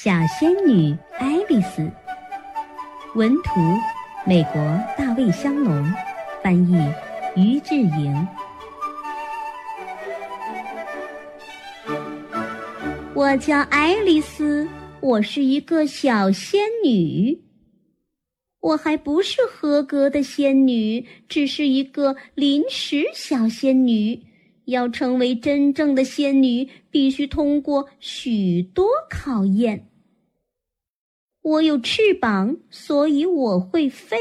小仙女爱丽丝，文图，美国大卫香农，翻译于志莹。我叫爱丽丝，我是一个小仙女。我还不是合格的仙女，只是一个临时小仙女。要成为真正的仙女，必须通过许多考验。我有翅膀，所以我会飞。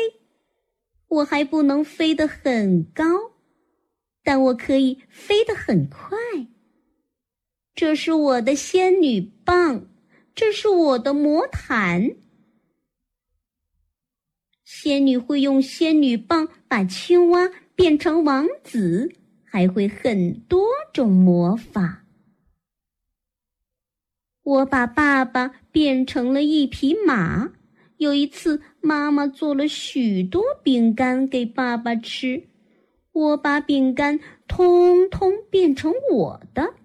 我还不能飞得很高，但我可以飞得很快。这是我的仙女棒，这是我的魔毯。仙女会用仙女棒把青蛙变成王子。还会很多种魔法。我把爸爸变成了一匹马。有一次，妈妈做了许多饼干给爸爸吃，我把饼干通通变成我的。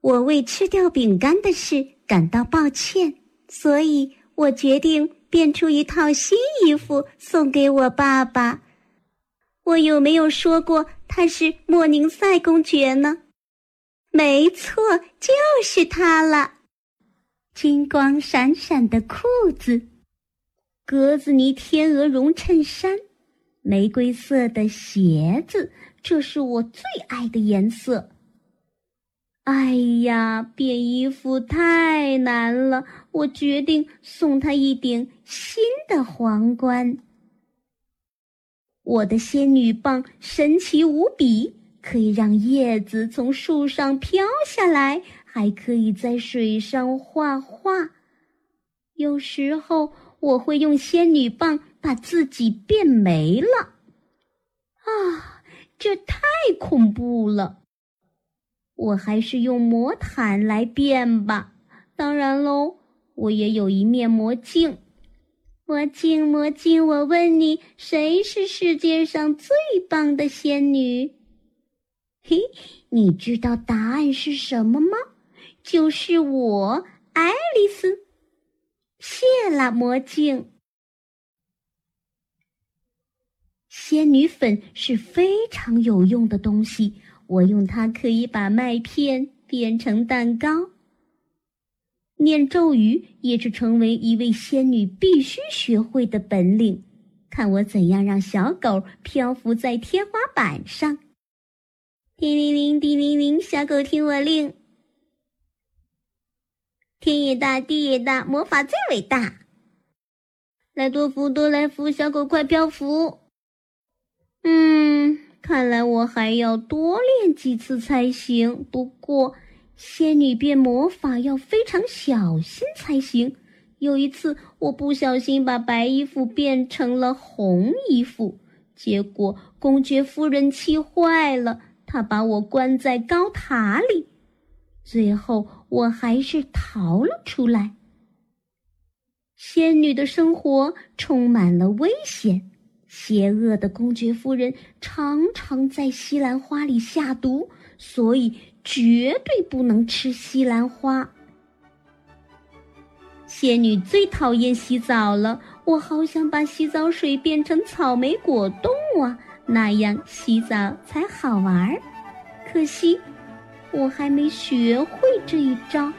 我为吃掉饼干的事感到抱歉，所以我决定变出一套新衣服送给我爸爸。我有没有说过他是莫宁塞公爵呢？没错，就是他了。金光闪闪的裤子，格子呢天鹅绒衬衫，玫瑰色的鞋子，这是我最爱的颜色。哎呀，变衣服太难了，我决定送她一顶新的皇冠。我的仙女棒神奇无比，可以让叶子从树上飘下来，还可以在水上画画。有时候我会用仙女棒把自己变没了。啊，这太恐怖了！我还是用魔毯来变吧。当然喽，我也有一面魔镜。魔镜，魔镜，我问你，谁是世界上最棒的仙女？嘿，你知道答案是什么吗？就是我，爱丽丝。谢了，魔镜。仙女粉是非常有用的东西，我用它可以把麦片变成蛋糕。念咒语也是成为一位仙女必须学会的本领。看我怎样让小狗漂浮在天花板上！叮铃铃，叮铃铃，小狗听我令。天也大，地也大，魔法最伟大。来多福，多来福，小狗快漂浮！嗯，看来我还要多练几次才行。不过。仙女变魔法要非常小心才行。有一次，我不小心把白衣服变成了红衣服，结果公爵夫人气坏了，她把我关在高塔里。最后，我还是逃了出来。仙女的生活充满了危险，邪恶的公爵夫人常常在西兰花里下毒，所以。绝对不能吃西兰花。仙女最讨厌洗澡了，我好想把洗澡水变成草莓果冻啊，那样洗澡才好玩儿。可惜我还没学会这一招。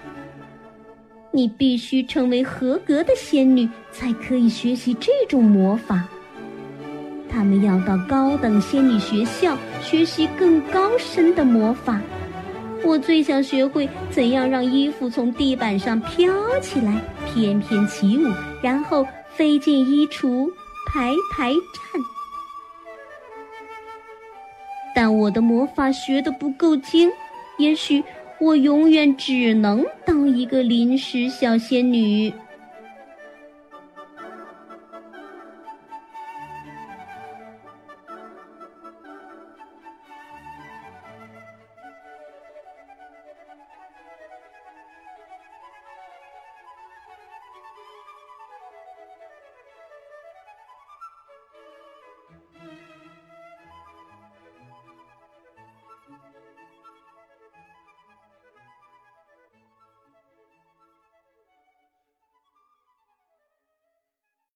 你必须成为合格的仙女，才可以学习这种魔法。他们要到高等仙女学校学习更高深的魔法。我最想学会怎样让衣服从地板上飘起来，翩翩起舞，然后飞进衣橱，排排站。但我的魔法学的不够精，也许我永远只能当一个临时小仙女。